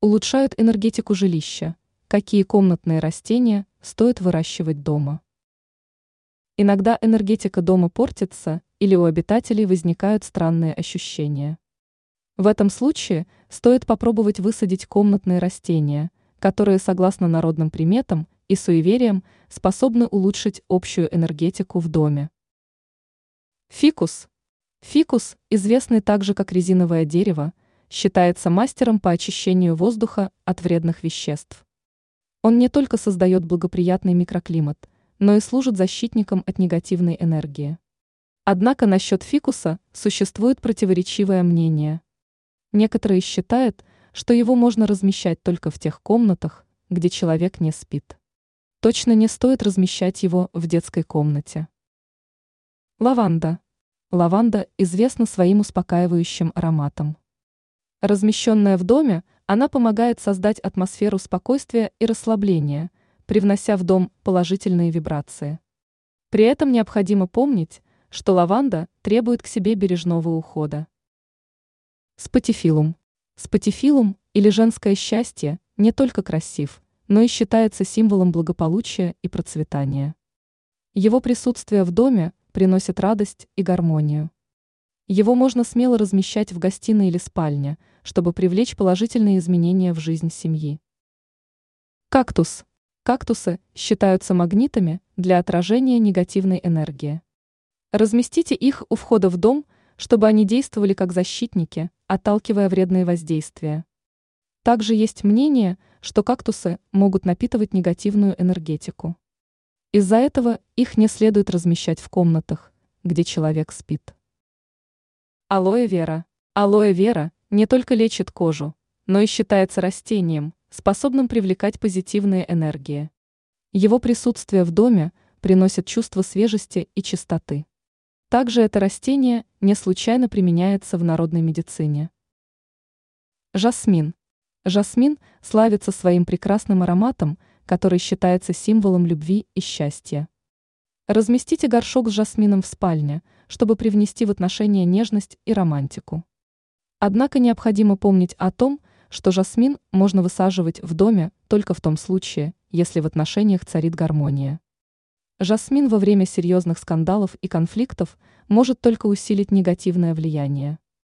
улучшают энергетику жилища, какие комнатные растения стоит выращивать дома. Иногда энергетика дома портится или у обитателей возникают странные ощущения. В этом случае стоит попробовать высадить комнатные растения, которые, согласно народным приметам и суевериям, способны улучшить общую энергетику в доме. Фикус. Фикус, известный также как резиновое дерево, считается мастером по очищению воздуха от вредных веществ. Он не только создает благоприятный микроклимат, но и служит защитником от негативной энергии. Однако насчет фикуса существует противоречивое мнение. Некоторые считают, что его можно размещать только в тех комнатах, где человек не спит. Точно не стоит размещать его в детской комнате. Лаванда. Лаванда известна своим успокаивающим ароматом. Размещенная в доме, она помогает создать атмосферу спокойствия и расслабления, привнося в дом положительные вибрации. При этом необходимо помнить, что лаванда требует к себе бережного ухода. Спатифилум. Спатифилум или женское счастье не только красив, но и считается символом благополучия и процветания. Его присутствие в доме приносит радость и гармонию. Его можно смело размещать в гостиной или спальне, чтобы привлечь положительные изменения в жизнь семьи. Кактус. Кактусы считаются магнитами для отражения негативной энергии. Разместите их у входа в дом, чтобы они действовали как защитники, отталкивая вредные воздействия. Также есть мнение, что кактусы могут напитывать негативную энергетику. Из-за этого их не следует размещать в комнатах, где человек спит. Алоэ вера. Алоэ вера не только лечит кожу, но и считается растением, способным привлекать позитивные энергии. Его присутствие в доме приносит чувство свежести и чистоты. Также это растение не случайно применяется в народной медицине. Жасмин. Жасмин славится своим прекрасным ароматом, который считается символом любви и счастья. Разместите горшок с жасмином в спальне, чтобы привнести в отношения нежность и романтику. Однако необходимо помнить о том, что жасмин можно высаживать в доме только в том случае, если в отношениях царит гармония. Жасмин во время серьезных скандалов и конфликтов может только усилить негативное влияние.